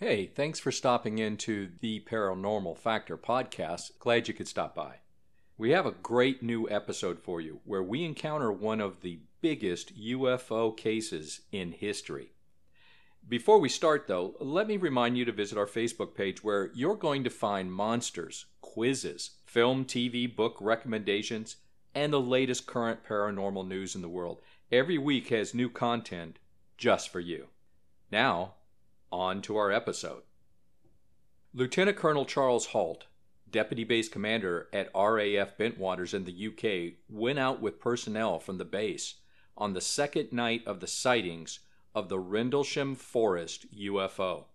Hey, thanks for stopping into the Paranormal Factor podcast. Glad you could stop by. We have a great new episode for you where we encounter one of the biggest UFO cases in history. Before we start, though, let me remind you to visit our Facebook page where you're going to find monsters, quizzes, film, TV, book recommendations, and the latest current paranormal news in the world. Every week has new content just for you. Now, on to our episode. Lieutenant Colonel Charles Halt, Deputy Base Commander at RAF Bentwaters in the UK, went out with personnel from the base on the second night of the sightings of the Rendlesham Forest UFO.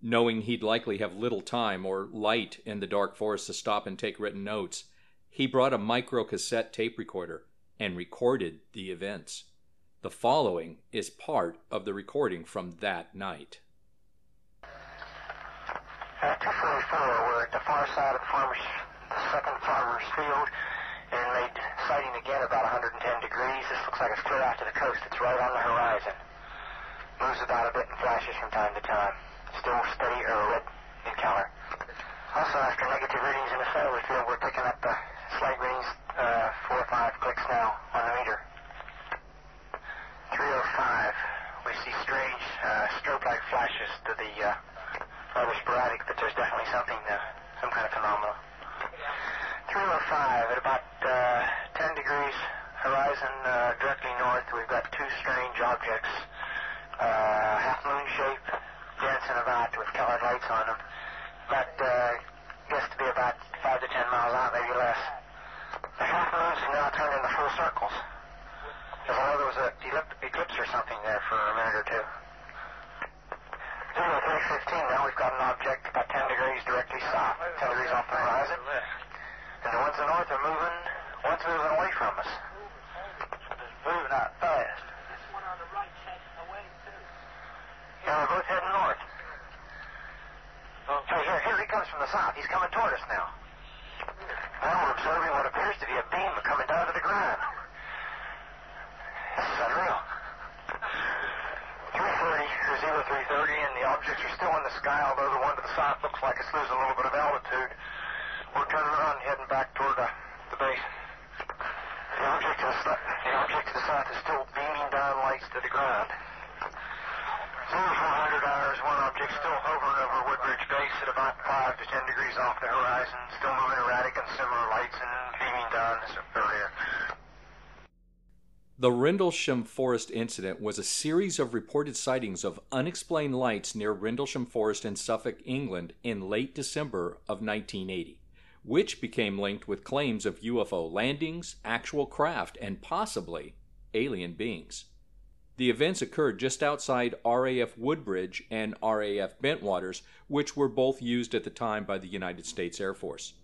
Knowing he'd likely have little time or light in the dark forest to stop and take written notes, he brought a microcassette tape recorder and recorded the events. The following is part of the recording from that night. Uh, 244, we're at the far side of the farmer's, the second farmer's field, and made sighting again about 110 degrees. This looks like it's clear out to the coast. It's right on the horizon. Moves about a bit and flashes from time to time. Still steady or red in color. Also, after negative readings in the satellite field, we're picking up the slight readings, uh, four or five clicks now on the meter. 305, we see strange uh, strobe-like flashes to the uh, rather sporadic, but there's definitely something, uh, some kind of phenomenon. 305 at about uh, 10 degrees horizon uh, directly north, we've got two strange objects, uh, half moon shape, dancing about with colored lights on them. But uh, guess to be about five to ten miles out, maybe less. The half moons have now turned into full circles. Because I know there was an eclipse or something there for a minute or two. 0315, now we've got an object 10 degrees directly south, 10 degrees off the horizon. And the ones in the north are moving, one's moving away from us. Moving out fast. This one on the heading away too. Yeah, we're both heading north. Hey, here, here he comes from the south. He's coming toward us now. Now we're observing what appears to be a beam coming down to the ground. 330, and the objects are still in the sky, although the one to the south looks like it's losing a little bit of altitude. We're turning around and heading back toward uh, the base. The object, to the, the object to the south is still beaming down lights to the ground. 0400 hours, one object still hovering over Woodbridge Base at about 5 to 10 degrees off the horizon, still moving erratic and similar lights and beaming down, or the Rendlesham Forest incident was a series of reported sightings of unexplained lights near Rendlesham Forest in Suffolk, England in late December of 1980, which became linked with claims of UFO landings, actual craft, and possibly alien beings. The events occurred just outside RAF Woodbridge and RAF Bentwaters, which were both used at the time by the United States Air Force.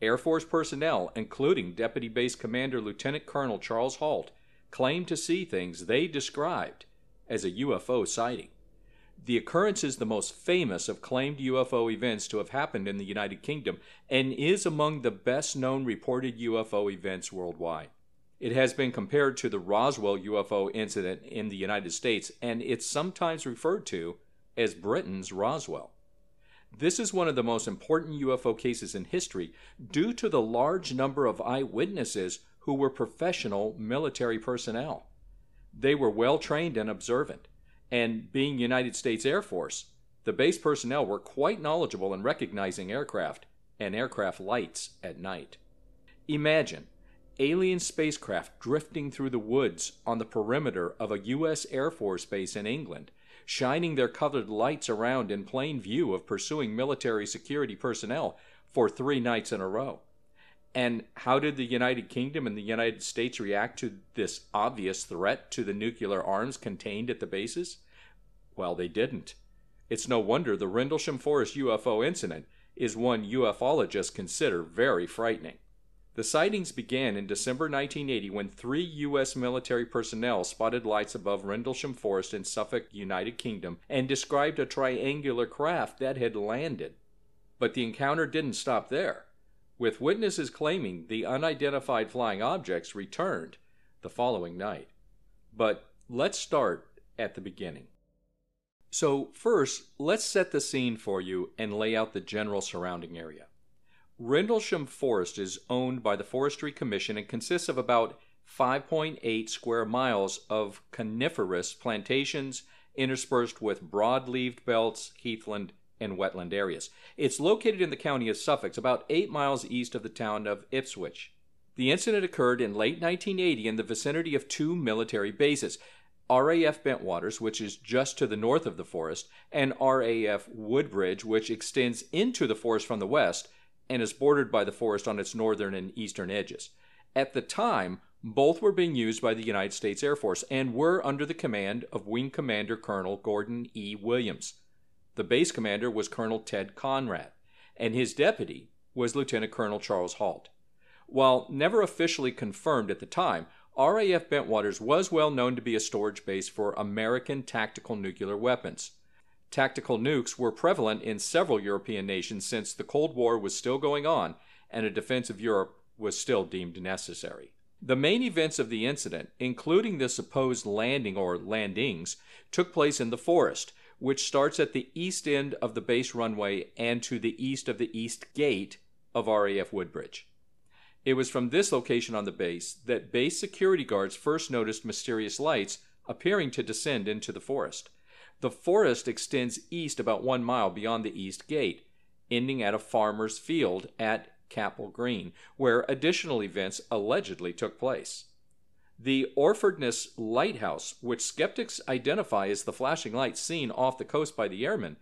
Air Force personnel, including Deputy Base Commander Lieutenant Colonel Charles Halt, claimed to see things they described as a UFO sighting. The occurrence is the most famous of claimed UFO events to have happened in the United Kingdom and is among the best known reported UFO events worldwide. It has been compared to the Roswell UFO incident in the United States, and it's sometimes referred to as Britain's Roswell. This is one of the most important UFO cases in history due to the large number of eyewitnesses who were professional military personnel. They were well trained and observant, and being United States Air Force, the base personnel were quite knowledgeable in recognizing aircraft and aircraft lights at night. Imagine alien spacecraft drifting through the woods on the perimeter of a U.S. Air Force base in England, shining their colored lights around in plain view of pursuing military security personnel for three nights in a row. And how did the United Kingdom and the United States react to this obvious threat to the nuclear arms contained at the bases? Well, they didn't. It's no wonder the Rendlesham Forest UFO incident is one ufologists consider very frightening. The sightings began in December 1980 when three U.S. military personnel spotted lights above Rendlesham Forest in Suffolk, United Kingdom, and described a triangular craft that had landed. But the encounter didn't stop there, with witnesses claiming the unidentified flying objects returned the following night. But let's start at the beginning. So, first, let's set the scene for you and lay out the general surrounding area. Rendlesham Forest is owned by the Forestry Commission and consists of about 5.8 square miles of coniferous plantations interspersed with broad-leaved belts, heathland, and wetland areas. It's located in the county of Suffolk, about 8 miles east of the town of Ipswich. The incident occurred in late 1980 in the vicinity of two military bases. RAF Bentwaters, which is just to the north of the forest, and RAF Woodbridge, which extends into the forest from the west and is bordered by the forest on its northern and eastern edges. At the time, both were being used by the United States Air Force and were under the command of Wing Commander Colonel Gordon E. Williams. The base commander was Colonel Ted Conrad, and his deputy was Lieutenant Colonel Charles Halt. While never officially confirmed at the time, RAF Bentwaters was well known to be a storage base for American tactical nuclear weapons. Tactical nukes were prevalent in several European nations since the Cold War was still going on and a defense of Europe was still deemed necessary. The main events of the incident, including the supposed landing or landings, took place in the forest, which starts at the east end of the base runway and to the east of the east gate of RAF Woodbridge. It was from this location on the base that base security guards first noticed mysterious lights appearing to descend into the forest. The forest extends east about one mile beyond the east gate, ending at a farmer's field at Capel Green, where additional events allegedly took place. The Orfordness Lighthouse, which skeptics identify as the flashing light seen off the coast by the airmen,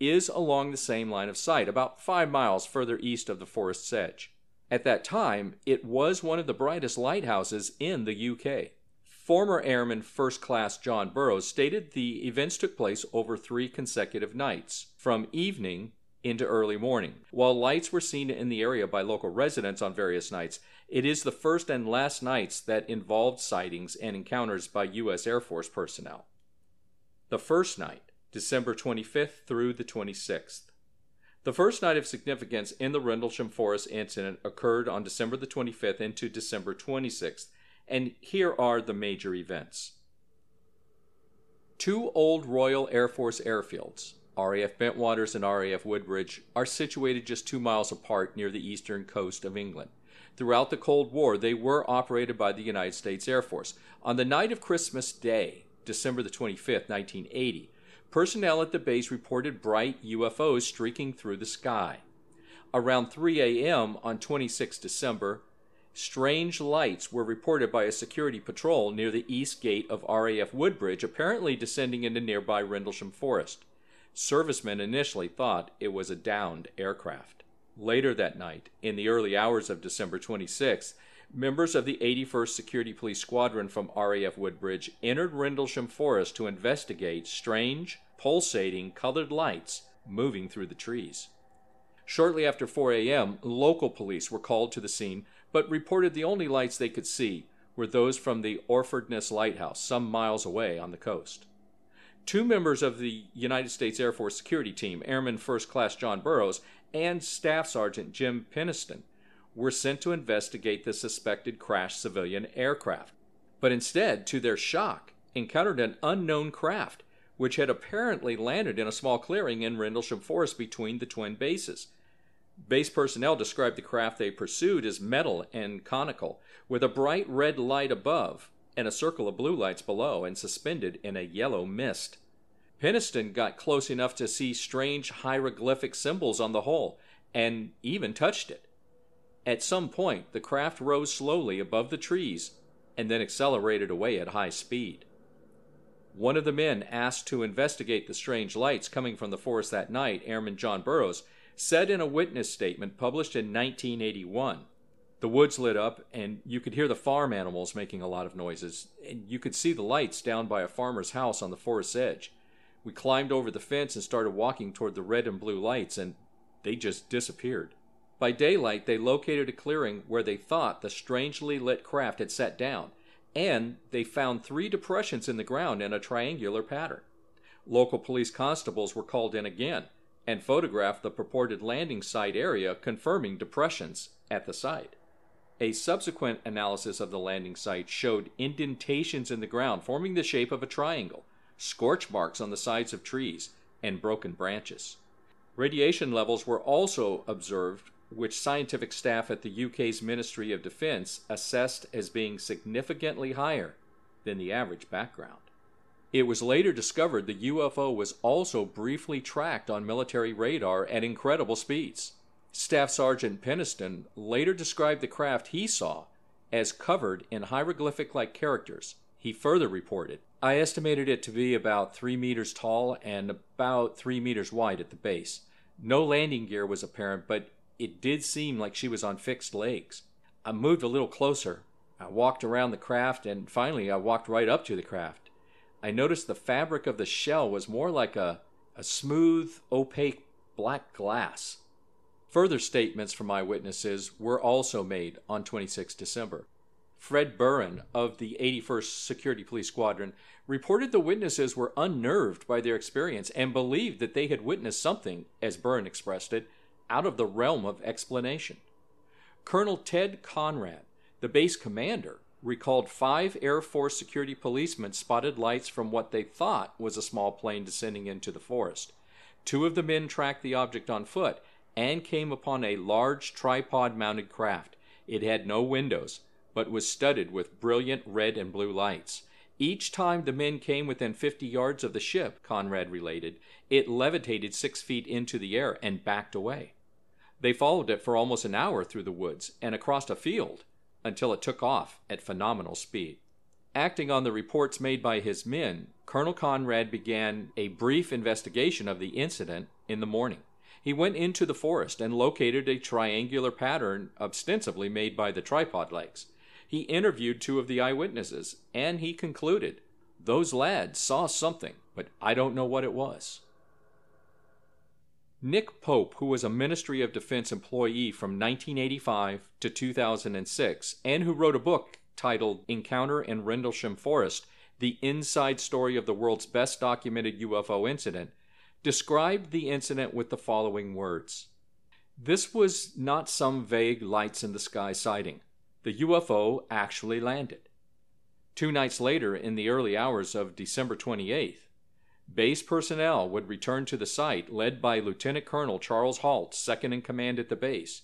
is along the same line of sight, about five miles further east of the forest's edge. At that time, it was one of the brightest lighthouses in the UK. Former Airman First Class John Burroughs stated the events took place over three consecutive nights, from evening into early morning. While lights were seen in the area by local residents on various nights, it is the first and last nights that involved sightings and encounters by U.S. Air Force personnel. The first night, December 25th through the 26th. The first night of significance in the Rendlesham Forest incident occurred on December the 25th into December 26th and here are the major events. Two old Royal Air Force airfields, RAF Bentwaters and RAF Woodbridge, are situated just two miles apart near the eastern coast of England. Throughout the Cold War, they were operated by the United States Air Force. On the night of Christmas Day, December the 25th, 1980, personnel at the base reported bright UFOs streaking through the sky. Around 3 a.m. on 26 December, Strange lights were reported by a security patrol near the east gate of RAF Woodbridge, apparently descending into nearby Rendlesham Forest. Servicemen initially thought it was a downed aircraft. Later that night, in the early hours of December 26, members of the 81st Security Police Squadron from RAF Woodbridge entered Rendlesham Forest to investigate strange, pulsating colored lights moving through the trees. Shortly after 4 a.m., local police were called to the scene but reported the only lights they could see were those from the Orfordness Lighthouse, some miles away on the coast. Two members of the United States Air Force security team, Airman First Class John Burroughs and Staff Sergeant Jim Penniston, were sent to investigate the suspected crashed civilian aircraft, but instead, to their shock, encountered an unknown craft which had apparently landed in a small clearing in Rendlesham Forest between the twin bases. Base personnel described the craft they pursued as metal and conical, with a bright red light above and a circle of blue lights below and suspended in a yellow mist. Penniston got close enough to see strange hieroglyphic symbols on the hull and even touched it. At some point, the craft rose slowly above the trees and then accelerated away at high speed. One of the men asked to investigate the strange lights coming from the forest that night, Airman John Burroughs, said in a witness statement published in 1981. The woods lit up, and you could hear the farm animals making a lot of noises, and you could see the lights down by a farmer's house on the forest's edge. We climbed over the fence and started walking toward the red and blue lights, and they just disappeared. By daylight, they located a clearing where they thought the strangely lit craft had set down, and they found three depressions in the ground in a triangular pattern. Local police constables were called in again and photographed the purported landing site area, confirming depressions at the site. A subsequent analysis of the landing site showed indentations in the ground forming the shape of a triangle, scorch marks on the sides of trees, and broken branches. Radiation levels were also observed which scientific staff at the UK's Ministry of Defence assessed as being significantly higher than the average background. It was later discovered the UFO was also briefly tracked on military radar at incredible speeds. Staff Sergeant Penniston later described the craft he saw as covered in hieroglyphic like characters. He further reported, I estimated it to be about 3 meters tall and about 3 meters wide at the base. No landing gear was apparent, but it did seem like she was on fixed legs. I moved a little closer. I walked around the craft, and finally I walked right up to the craft. I noticed the fabric of the shell was more like a, a smooth, opaque black glass. Further statements from eyewitnesses were also made on 26 December. Fred Buran of the 81st Security Police Squadron reported the witnesses were unnerved by their experience and believed that they had witnessed something, as Buran expressed it, out of the realm of explanation. Colonel Ted Conrad, the base commander, recalled five Air Force security policemen spotted lights from what they thought was a small plane descending into the forest. Two of the men tracked the object on foot and came upon a large tripod mounted craft. It had no windows, but was studded with brilliant red and blue lights. Each time the men came within 50 yards of the ship, Conrad related, it levitated six feet into the air and backed away. They followed it for almost an hour through the woods and across a field until it took off at phenomenal speed. Acting on the reports made by his men, Colonel Conrad began a brief investigation of the incident in the morning. He went into the forest and located a triangular pattern ostensibly made by the tripod legs. He interviewed two of the eyewitnesses, and he concluded, Those lads saw something, but I don't know what it was. Nick Pope, who was a Ministry of Defense employee from 1985 to 2006 and who wrote a book titled Encounter in Rendlesham Forest The Inside Story of the World's Best Documented UFO Incident, described the incident with the following words This was not some vague lights in the sky sighting. The UFO actually landed. Two nights later, in the early hours of December 28th, Base personnel would return to the site led by Lieutenant Colonel Charles Halt, second in command at the base,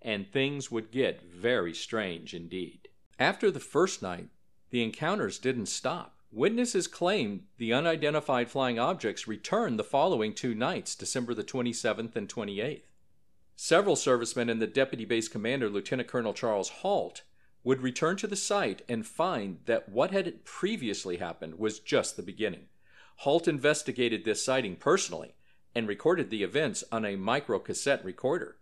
and things would get very strange indeed. After the first night, the encounters didn't stop. Witnesses claimed the unidentified flying objects returned the following two nights, December the 27th and 28th. Several servicemen and the deputy base commander, Lieutenant Colonel Charles Halt, would return to the site and find that what had previously happened was just the beginning. Halt investigated this sighting personally and recorded the events on a microcassette recorder.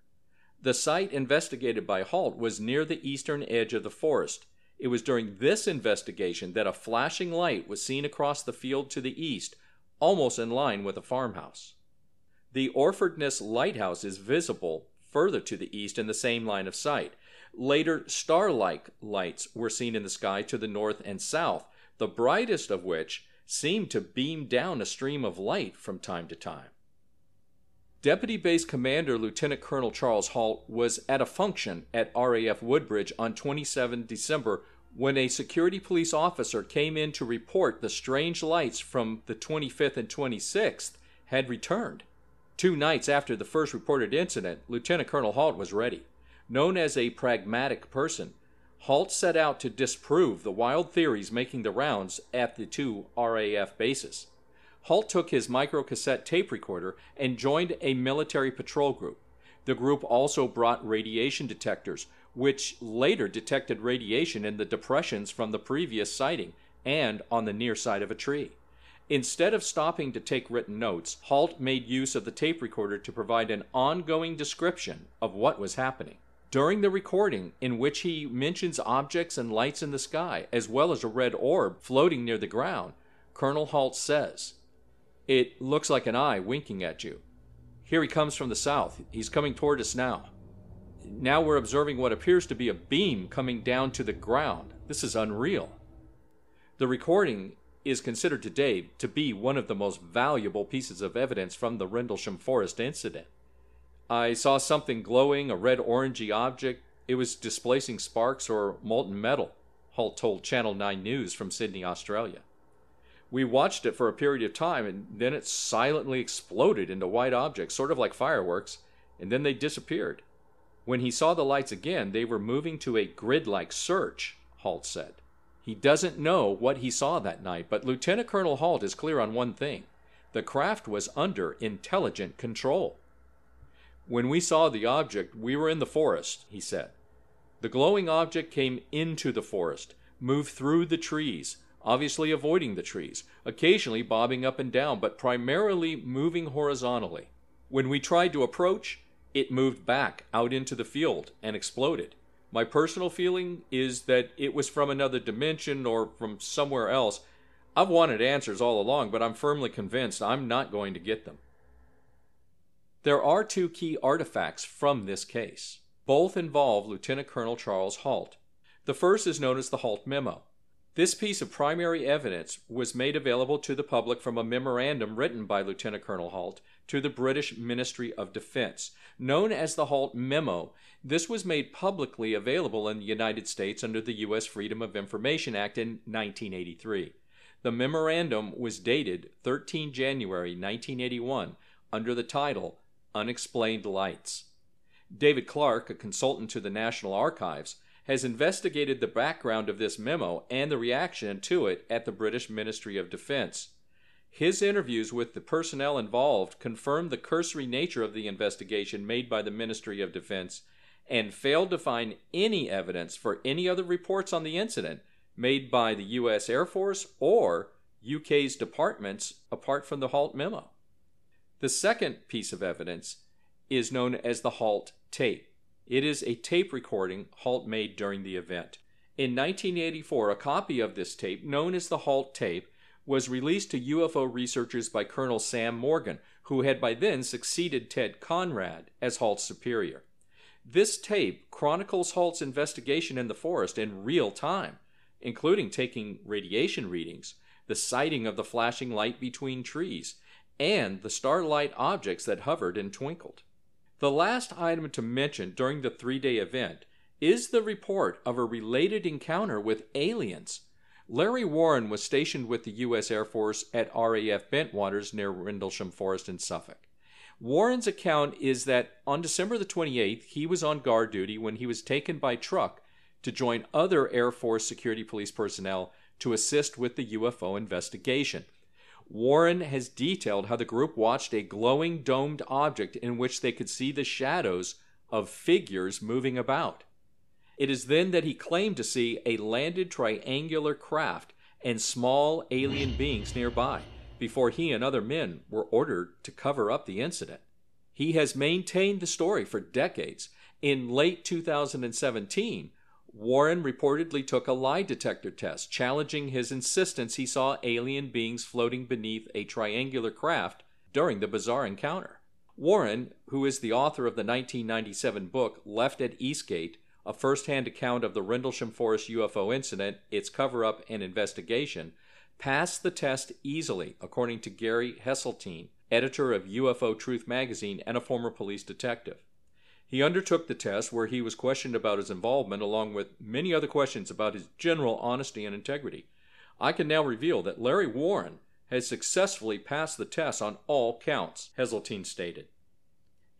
The site investigated by Halt was near the eastern edge of the forest. It was during this investigation that a flashing light was seen across the field to the east, almost in line with a farmhouse. The Orfordness Lighthouse is visible further to the east in the same line of sight. Later, star like lights were seen in the sky to the north and south, the brightest of which seemed to beam down a stream of light from time to time. Deputy Base Commander Lieutenant Colonel Charles Halt was at a function at RAF Woodbridge on 27 December when a security police officer came in to report the strange lights from the 25th and 26th had returned. Two nights after the first reported incident, Lieutenant Colonel Halt was ready. Known as a pragmatic person, Halt set out to disprove the wild theories making the rounds at the two RAF bases. Halt took his microcassette tape recorder and joined a military patrol group. The group also brought radiation detectors, which later detected radiation in the depressions from the previous sighting and on the near side of a tree. Instead of stopping to take written notes, Halt made use of the tape recorder to provide an ongoing description of what was happening. During the recording, in which he mentions objects and lights in the sky, as well as a red orb floating near the ground, Colonel Halt says, It looks like an eye winking at you. Here he comes from the south. He's coming toward us now. Now we're observing what appears to be a beam coming down to the ground. This is unreal. The recording is considered today to be one of the most valuable pieces of evidence from the Rendlesham Forest incident. I saw something glowing, a red orangey object. It was displacing sparks or molten metal, Halt told Channel 9 News from Sydney, Australia. We watched it for a period of time and then it silently exploded into white objects, sort of like fireworks, and then they disappeared. When he saw the lights again, they were moving to a grid like search, Halt said. He doesn't know what he saw that night, but Lieutenant Colonel Halt is clear on one thing the craft was under intelligent control. When we saw the object, we were in the forest, he said. The glowing object came into the forest, moved through the trees, obviously avoiding the trees, occasionally bobbing up and down, but primarily moving horizontally. When we tried to approach, it moved back out into the field and exploded. My personal feeling is that it was from another dimension or from somewhere else. I've wanted answers all along, but I'm firmly convinced I'm not going to get them. There are two key artifacts from this case. Both involve Lieutenant Colonel Charles Halt. The first is known as the Halt Memo. This piece of primary evidence was made available to the public from a memorandum written by Lieutenant Colonel Halt to the British Ministry of Defense. Known as the Halt Memo, this was made publicly available in the United States under the U.S. Freedom of Information Act in 1983. The memorandum was dated 13 January 1981 under the title Unexplained Lights. David Clarke, a consultant to the National Archives, has investigated the background of this memo and the reaction to it at the British Ministry of Defense. His interviews with the personnel involved confirmed the cursory nature of the investigation made by the Ministry of Defense and failed to find any evidence for any other reports on the incident made by the U.S. Air Force or UK's departments apart from the Halt memo. The second piece of evidence is known as the Halt tape. It is a tape recording Halt made during the event. In 1984, a copy of this tape, known as the Halt tape, was released to UFO researchers by Colonel Sam Morgan, who had by then succeeded Ted Conrad as Halt's superior. This tape chronicles Halt's investigation in the forest in real time, including taking radiation readings, the sighting of the flashing light between trees, and the starlight objects that hovered and twinkled. The last item to mention during the three day event is the report of a related encounter with aliens. Larry Warren was stationed with the U.S. Air Force at RAF Bentwaters near Rendlesham Forest in Suffolk. Warren's account is that on December the 28th, he was on guard duty when he was taken by truck to join other Air Force security police personnel to assist with the UFO investigation. Warren has detailed how the group watched a glowing domed object in which they could see the shadows of figures moving about. It is then that he claimed to see a landed triangular craft and small alien beings nearby before he and other men were ordered to cover up the incident. He has maintained the story for decades. In late 2017, Warren reportedly took a lie detector test, challenging his insistence he saw alien beings floating beneath a triangular craft during the bizarre encounter. Warren, who is the author of the 1997 book Left at Eastgate, a first hand account of the Rendlesham Forest UFO incident, its cover up, and investigation, passed the test easily, according to Gary Heseltine, editor of UFO Truth magazine and a former police detective. He undertook the test where he was questioned about his involvement, along with many other questions about his general honesty and integrity. I can now reveal that Larry Warren has successfully passed the test on all counts, Heseltine stated.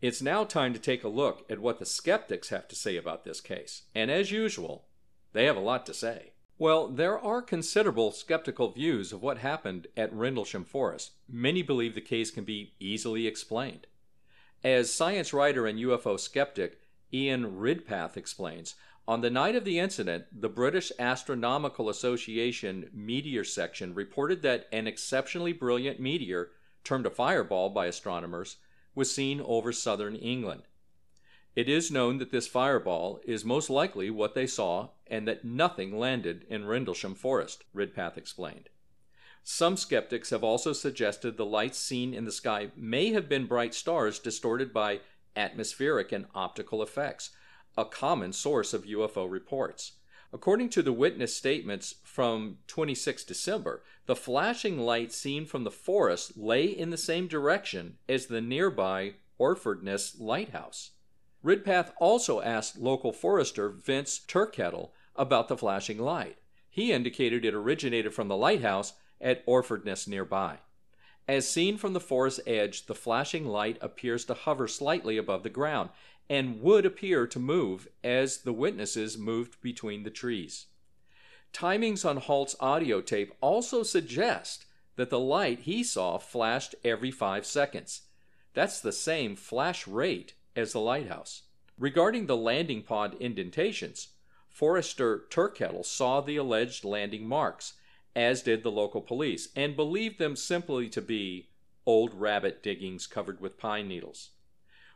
It's now time to take a look at what the skeptics have to say about this case, and as usual, they have a lot to say. Well, there are considerable skeptical views of what happened at Rendlesham Forest. Many believe the case can be easily explained. As science writer and UFO skeptic Ian Ridpath explains, on the night of the incident, the British Astronomical Association Meteor Section reported that an exceptionally brilliant meteor, termed a fireball by astronomers, was seen over southern England. It is known that this fireball is most likely what they saw and that nothing landed in Rendlesham Forest, Ridpath explained. Some skeptics have also suggested the lights seen in the sky may have been bright stars distorted by atmospheric and optical effects, a common source of UFO reports. According to the witness statements from 26 December, the flashing light seen from the forest lay in the same direction as the nearby Orfordness Lighthouse. Ridpath also asked local forester Vince Thurkettle about the flashing light. He indicated it originated from the lighthouse at Orfordness nearby. As seen from the forest edge, the flashing light appears to hover slightly above the ground and would appear to move as the witnesses moved between the trees. Timings on Halt's audio tape also suggest that the light he saw flashed every five seconds. That's the same flash rate as the lighthouse. Regarding the landing pod indentations, Forester Thurkettle saw the alleged landing marks, as did the local police, and believed them simply to be old rabbit diggings covered with pine needles.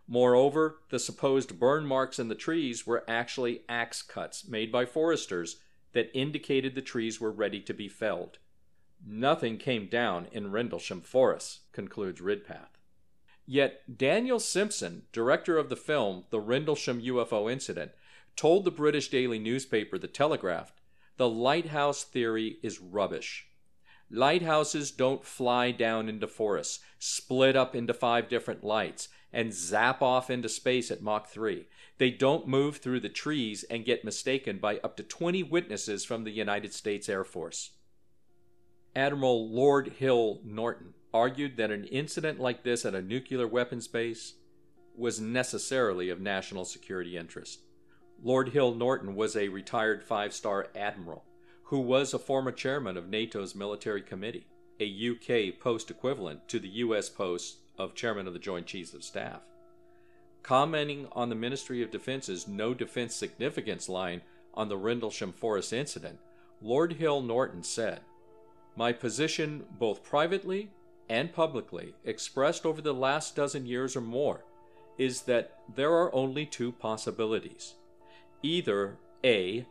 Moreover, the supposed burn marks in the trees were actually axe cuts made by foresters that indicated the trees were ready to be felled. Nothing came down in Rendlesham Forest, concludes Ridpath. Yet Daniel Simpson, director of the film The Rendlesham UFO Incident, told the British daily newspaper The Telegraph the lighthouse theory is rubbish. Lighthouses don't fly down into forests, split up into five different lights, and zap off into space at Mach 3. They don't move through the trees and get mistaken by up to 20 witnesses from the United States Air Force. Admiral Lord Hill Norton argued that an incident like this at a nuclear weapons base was necessarily of national security interest. Lord Hill Norton was a retired five star admiral who was a former chairman of NATO's military committee, a UK post equivalent to the US post of Chairman of the Joint Chiefs of Staff. Commenting on the Ministry of Defense's no defense significance line on the Rendlesham Forest incident, Lord Hill Norton said, My position, both privately and publicly, expressed over the last dozen years or more, is that there are only two possibilities. Either A.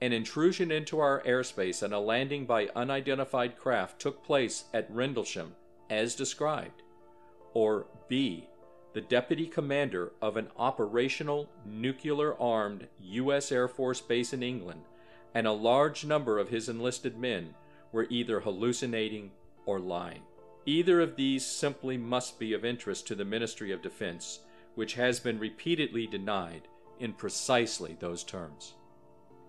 An intrusion into our airspace and a landing by unidentified craft took place at Rendlesham, as described, or B. The deputy commander of an operational nuclear armed U.S. Air Force base in England and a large number of his enlisted men were either hallucinating or lying. Either of these simply must be of interest to the Ministry of Defense, which has been repeatedly denied in precisely those terms.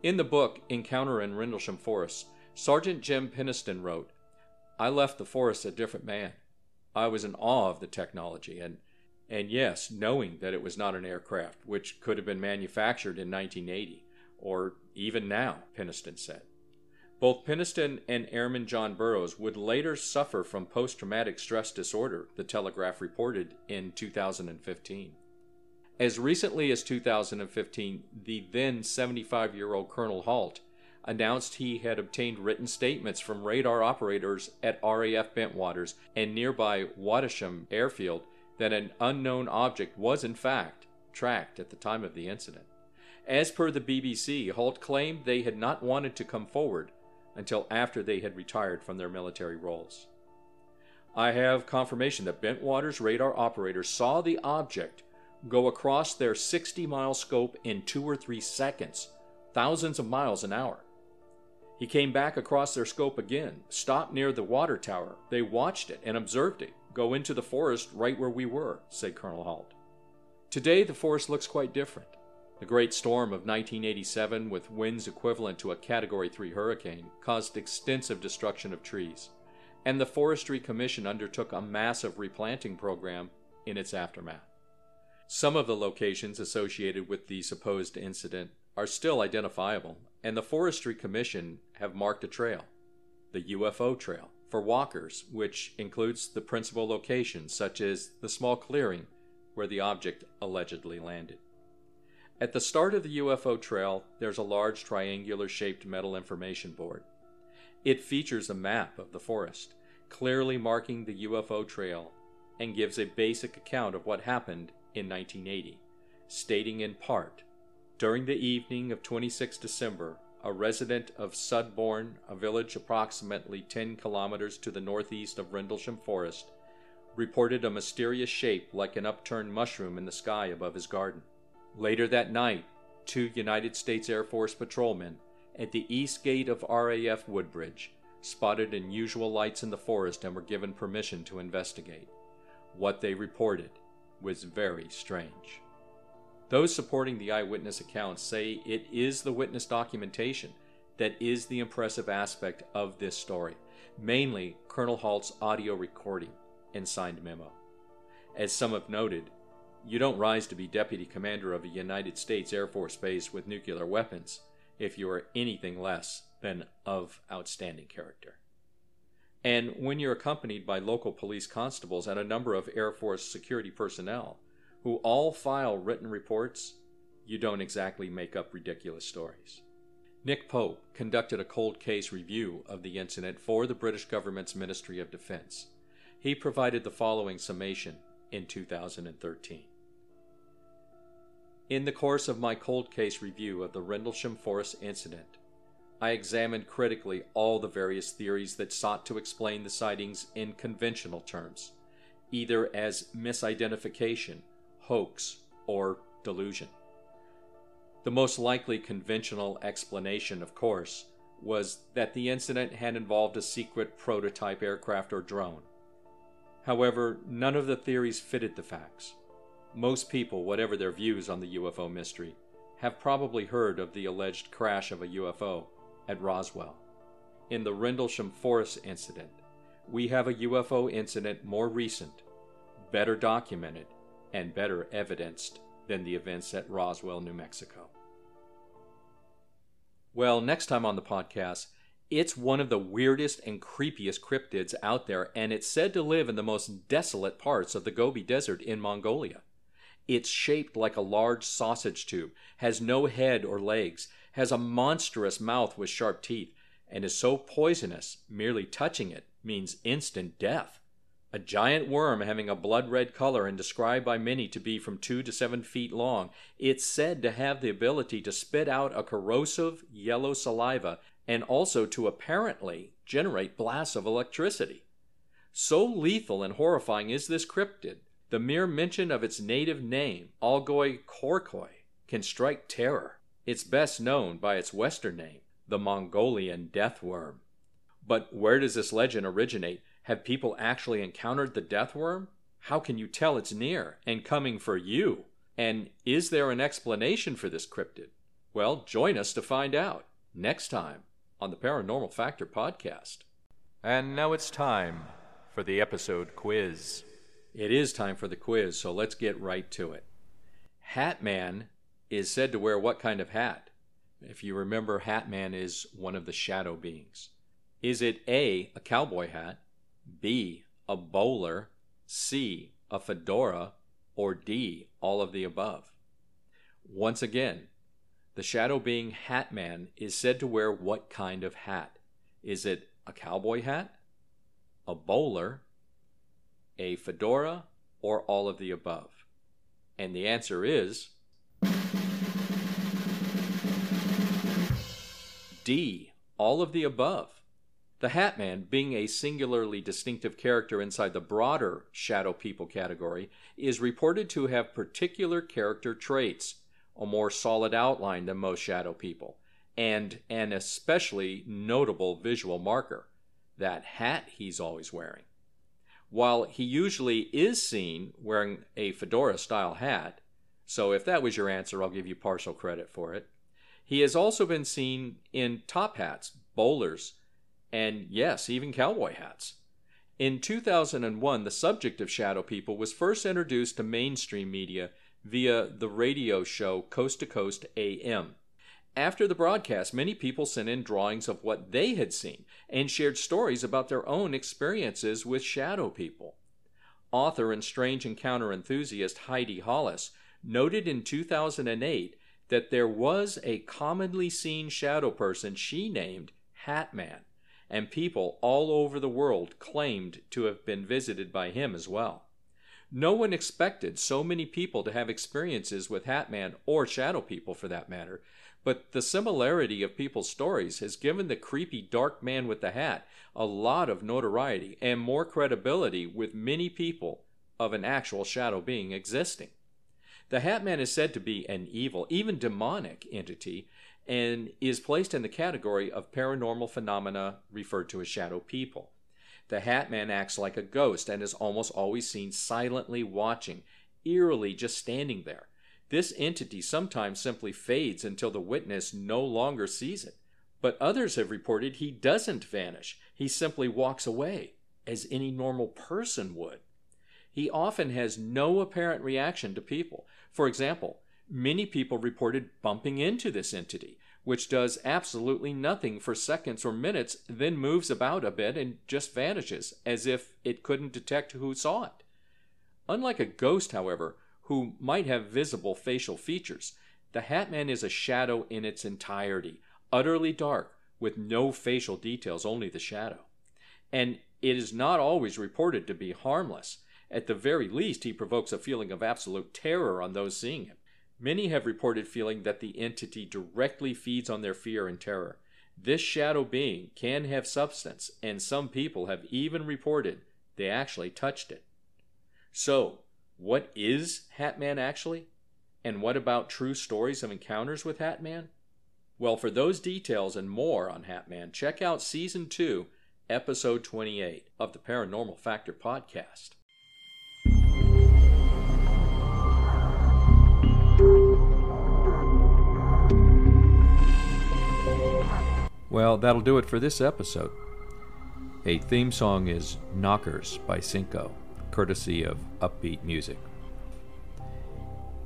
In the book Encounter in Rendlesham Forest, Sergeant Jim Penniston wrote, I left the forest a different man. I was in awe of the technology and and yes, knowing that it was not an aircraft which could have been manufactured in 1980 or even now, Penniston said. Both Penniston and Airman John Burroughs would later suffer from post traumatic stress disorder, the Telegraph reported in 2015. As recently as 2015, the then 75 year old Colonel Halt announced he had obtained written statements from radar operators at RAF Bentwaters and nearby Wattisham Airfield that an unknown object was in fact tracked at the time of the incident. As per the BBC, Holt claimed they had not wanted to come forward until after they had retired from their military roles. I have confirmation that Bentwaters radar operators saw the object go across their 60 mile scope in two or three seconds, thousands of miles an hour. He came back across their scope again, stopped near the water tower. They watched it and observed it go into the forest right where we were, said Colonel Halt. Today, the forest looks quite different. The great storm of 1987, with winds equivalent to a Category 3 hurricane, caused extensive destruction of trees, and the Forestry Commission undertook a massive replanting program in its aftermath. Some of the locations associated with the supposed incident are still identifiable, and the Forestry Commission have marked a trail, the UFO Trail, for walkers, which includes the principal locations such as the small clearing where the object allegedly landed. At the start of the UFO trail, there's a large triangular shaped metal information board. It features a map of the forest, clearly marking the UFO trail, and gives a basic account of what happened in 1980, stating in part during the evening of 26 December, a resident of Sudbourne, a village approximately 10 kilometers to the northeast of Rendlesham Forest, reported a mysterious shape like an upturned mushroom in the sky above his garden. Later that night, two United States Air Force patrolmen at the east gate of RAF Woodbridge spotted unusual lights in the forest and were given permission to investigate. What they reported was very strange. Those supporting the eyewitness accounts say it is the witness documentation that is the impressive aspect of this story, mainly Colonel Halt's audio recording and signed memo. As some have noted, you don't rise to be deputy commander of a United States Air Force base with nuclear weapons if you are anything less than of outstanding character. And when you're accompanied by local police constables and a number of Air Force security personnel who all file written reports, you don't exactly make up ridiculous stories. Nick Pope conducted a cold case review of the incident for the British government's Ministry of Defense. He provided the following summation in 2013. In the course of my cold case review of the Rendlesham Forest incident, I examined critically all the various theories that sought to explain the sightings in conventional terms, either as misidentification, hoax, or delusion. The most likely conventional explanation, of course, was that the incident had involved a secret prototype aircraft or drone. However, none of the theories fitted the facts. Most people, whatever their views on the UFO mystery, have probably heard of the alleged crash of a UFO at Roswell. In the Rendlesham Forest incident, we have a UFO incident more recent, better documented, and better evidenced than the events at Roswell, New Mexico. Well, next time on the podcast, it's one of the weirdest and creepiest cryptids out there, and it's said to live in the most desolate parts of the Gobi Desert in Mongolia. It's shaped like a large sausage tube, has no head or legs, has a monstrous mouth with sharp teeth, and is so poisonous, merely touching it means instant death. A giant worm having a blood red color and described by many to be from two to seven feet long, it's said to have the ability to spit out a corrosive yellow saliva and also to apparently generate blasts of electricity. So lethal and horrifying is this cryptid the mere mention of its native name, Algoi Khorkhoi, can strike terror. It's best known by its Western name, the Mongolian death worm. But where does this legend originate? Have people actually encountered the death worm? How can you tell it's near and coming for you? And is there an explanation for this cryptid? Well, join us to find out next time on the Paranormal Factor podcast. And now it's time for the episode quiz. It is time for the quiz, so let's get right to it. Hat Man is said to wear what kind of hat? If you remember, Hat Man is one of the shadow beings. Is it A, a cowboy hat, B, a bowler, C, a fedora, or D, all of the above? Once again, the shadow being Hat Man is said to wear what kind of hat? Is it a cowboy hat, a bowler, a fedora, or all of the above? And the answer is D, all of the above. The Hat Man, being a singularly distinctive character inside the broader shadow people category, is reported to have particular character traits, a more solid outline than most shadow people, and an especially notable visual marker that hat he's always wearing. While he usually is seen wearing a fedora style hat, so if that was your answer, I'll give you partial credit for it. He has also been seen in top hats, bowlers, and yes, even cowboy hats. In 2001, the subject of shadow people was first introduced to mainstream media via the radio show Coast to Coast AM. After the broadcast, many people sent in drawings of what they had seen and shared stories about their own experiences with shadow people. Author and strange encounter enthusiast Heidi Hollis noted in 2008 that there was a commonly seen shadow person she named Hat Man, and people all over the world claimed to have been visited by him as well. No one expected so many people to have experiences with Hat Man, or shadow people for that matter, But the similarity of people's stories has given the creepy dark man with the hat a lot of notoriety and more credibility with many people of an actual shadow being existing. The Hat Man is said to be an evil, even demonic entity, and is placed in the category of paranormal phenomena referred to as shadow people. The Hat Man acts like a ghost and is almost always seen silently watching, eerily just standing there. This entity sometimes simply fades until the witness no longer sees it. But others have reported he doesn't vanish, he simply walks away, as any normal person would. He often has no apparent reaction to people. For example, many people reported bumping into this entity, which does absolutely nothing for seconds or minutes, then moves about a bit and just vanishes, as if it couldn't detect who saw it. Unlike a ghost, however, who might have visible facial features, the Hat Man is a shadow in its entirety, utterly dark, with no facial details, only the shadow. And it is not always reported to be harmless. At the very least, he provokes a feeling of absolute terror on those seeing him. Many have reported feeling that the entity directly feeds on their fear and terror. This shadow being can have substance, and some people have even reported they actually touched it. So, what is Hatman actually? And what about true stories of encounters with Hatman? Well, for those details and more on Hatman, check out Season 2, Episode 28 of the Paranormal Factor podcast. Well, that'll do it for this episode. A theme song is Knockers by Cinco, courtesy of Uppbeat Music.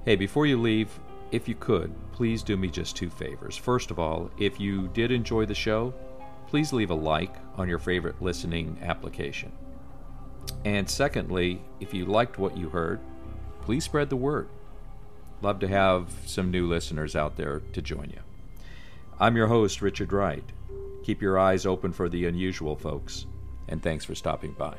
Hey, before you leave, if you could, please do me just two favors. First of all, if you did enjoy the show, please leave a like on your favorite listening application. And secondly, if you liked what you heard, please spread the word. Love to have some new listeners out there to join you. I'm your host, Richard Wright. Keep your eyes open for the unusual, folks, and thanks for stopping by.